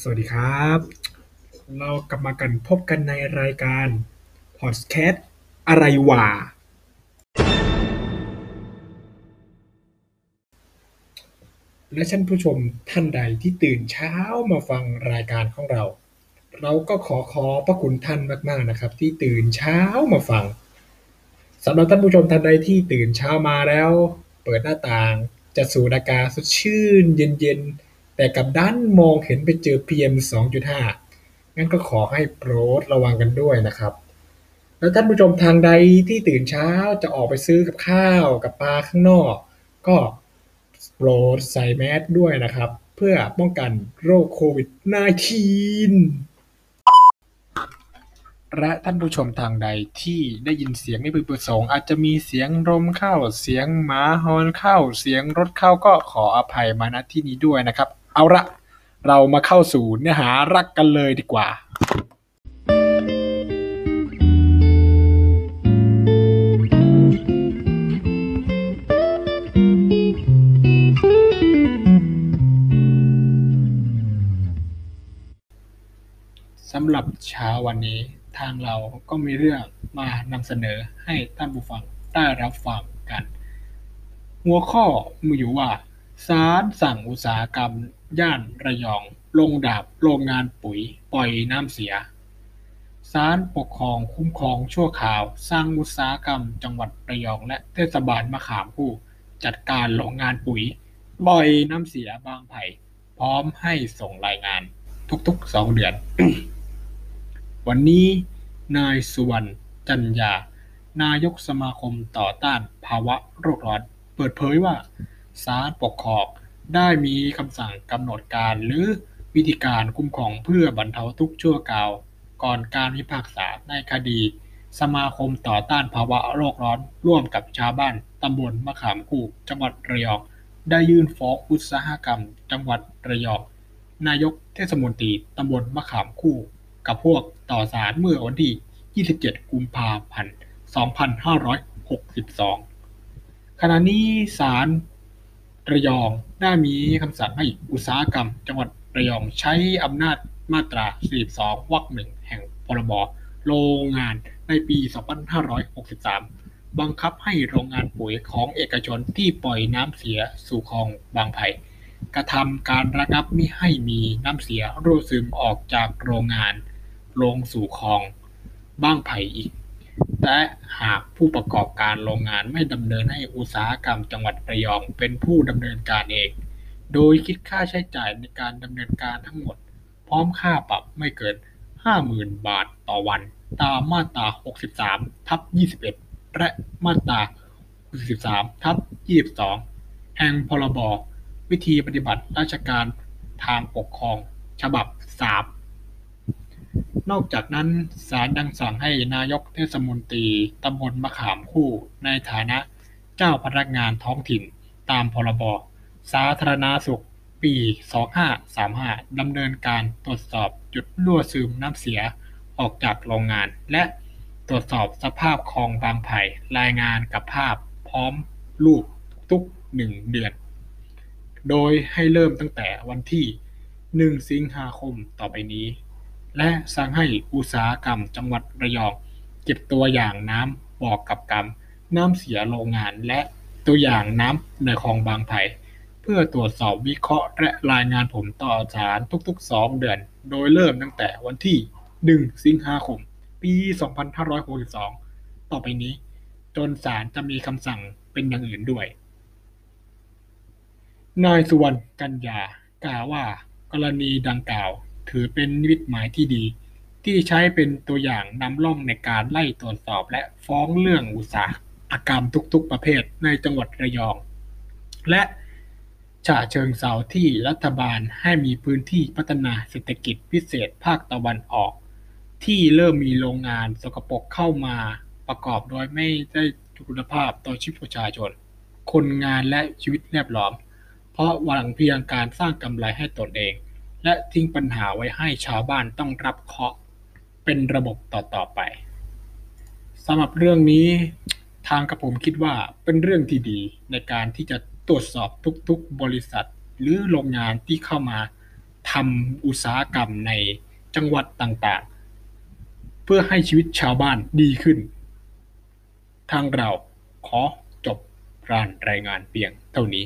สวัสดีครับ เรากลับมากันพบกันในรายการพอดแคสต์อะไรว่าและท่านผู้ชมท่านใดที่ตื่นเช้ามาฟังรายการของเรา เราก็ขอขอบพระคุณท่านมาก ๆนะครับ ที่ตื่นเช้ามาฟังสำหรับท่านผู้ชมท่านใดที่ตื่นเช้ามาแล้ว เปิดหน้าต่างจะสูดอากาศสดชื่น เย็นๆ แต่กลับด้านมองเห็นไปเจอ PM 2.5 งั้นก็ขอให้โปรดระวังกันด้วยนะครับ แล้วท่านผู้ชมทางใดที่ตื่นเช้าจะออกไปซื้อกับข้าวกับปลาข้างนอก ก็โปรดใส่แมสด้วยนะครับ เพื่อป้องกันโรคโควิด -19 และท่านผู้ชมทางใดที่ได้ยินเสียงไม่พึงประสงค์ อาจจะมีเสียงลมเข้า เสียงหมาหอนเข้า เสียงรถเข้าก็ขออภัยมาณที่นี้ด้วยนะครับ เอาละเรามาเข้าสู่เนื้อหารักกันเลยดีกว่า สำหรับเช้าวันนี้ทางเราก็มีเรื่องมานำเสนอให้ท่านผู้ฟังได้รับฟังกัน หัวข้อมีอยู่ว่า ศาลสั่งอุตสาหกรรมย่านระยอง ลงดาบโรงงานปุ๋ย ปล่อยน้ำเสีย ศาลปกครองคุ้มครองชั่วคราว สร้างอุตสาหกรรมจังหวัดระยอง และเทศบาลมะขามคู่จัดการโรงงานปุ๋ยปล่อยน้ำเสียบางไผ่ พร้อมให้ส่งรายงาน ทุกๆสองเดือน วันนี้นายสุวรรณจันยา นายกสมาคมต่อต้านภาวะโลกร้อน เปิดเผยว่า ศาลปกครองได้มีคำสั่งกำหนดการหรือวิธีการคุ้มครองเพื่อบรรเทาทุกข์ชั่วคราว ก่อนการพิพากษาในคดี สมาคมต่อต้านภาวะโลกร้อนร่วมกับชาวบ้านตำบลมะขามคู่จังหวัดระยอง ได้ยื่นฟ้องอุตสาหกรรม จังหวัดระยอง นายกเทศมนตรีตำบลมะขามคู่ กับพวกต่อศาลเมื่อวันที่ 27 กุมภาพันธ์ 2562 ขณะนี้ศาล ระยองได้มีคำสั่งให้อุตสาหกรรม จังหวัดระยองใช้อำนาจมาตรา 42 วรรคหนึ่งแห่งพรบโรงงานในปี 2563 บังคับให้โรงงานปุ๋ยของเอกชนที่ปล่อยน้ำเสียสู่คลองบางไผ่กระทำการระงับมิให้มีน้ำเสียรั่วซึมออกจากโรงงาน ลงสู่คลองบางไผ่อีก และหากผู้ประกอบการโรงงานไม่ดำเนินให้อุตสาหกรรมจังหวัดระยองเป็นผู้ดำเนินการเอง โดยคิดค่าใช้จ่ายในการดำเนินการทั้งหมด พร้อมค่าปรับไม่เกิน 50,000 บาทต่อวัน ตามมาตรา 63 ทับ 21 และมาตรา 63 ทับ 22 แห่งพรบ วิธีปฏิบัติราชการทางปกครอง ฉบับ 3 นอกจากนั้นศาลยังสั่งให้นายกเทศมนตรีตำบลมะขามคู่ในฐานะเจ้าพนักงานท้องถิ่นตามพรบ สาธารณสุข ปี 2535 ดำเนินการตรวจสอบจุดรั่วซึมน้ำเสียออกจากโรงงาน และตรวจสอบสภาพคลองบางไผ่รายงานกับภาพพร้อมรูปทุกหนึ่งเดือน โดยให้เริ่มตั้งแต่วันที่ 1 สิงหาคมต่อไปนี้ และสั่งให้อุตสาหกรรมจังหวัดระยอง เก็บตัวอย่างน้ำบอกกับกรรม น้ำเสียโรงงานและตัวอย่างน้ำในคลองบางไผ่เพื่อตรวจสอบวิเคราะห์และรายงานผลต่อศาลทุก ๆ 2 เดือน โดยเริ่มตั้งแต่วันที่ 1 สิงหาคม ปี 2562 ต่อไปนี้ จนศาลจะมีคำสั่งเป็นอย่างอื่นด้วย นายสุวรรณกัญญากล่าวว่ากรณีดังกล่าว ถือเป็นนิมิตหมายที่ดี ที่ใช้เป็นตัวอย่างนำร่องในการไล่ตรวจสอบและฟ้องเรื่องอุตสาหกรรมทุกๆ ประเภทในจังหวัดระยอง และฉะเชิงเทราที่รัฐบาลให้มีพื้นที่พัฒนาเศรษฐกิจพิเศษภาคตะวันออก ที่เริ่มมีโรงงานสกปรกเข้ามาประกอบโดยไม่ได้คุณภาพต่อชีวิตประชาชน คนงานและชีวิตแวดล้อม เพราะหวังเพียงการสร้างกำไรให้ตนเอง และทิ้งปัญหาไว้ให้ชาวบ้านต้องรับเคราะห์เป็นระบบต่อ ๆ ไป สำหรับเรื่องนี้ทางกระผมคิดว่าเป็นเรื่องที่ดีในการที่จะตรวจสอบทุกๆ บริษัท หรือโรงงานที่เข้ามาทำอุตสาหกรรมในจังหวัดต่างๆ เพื่อให้ชีวิตชาวบ้านดีขึ้น ทางเราขอจบการรายงานเพียงเท่านี้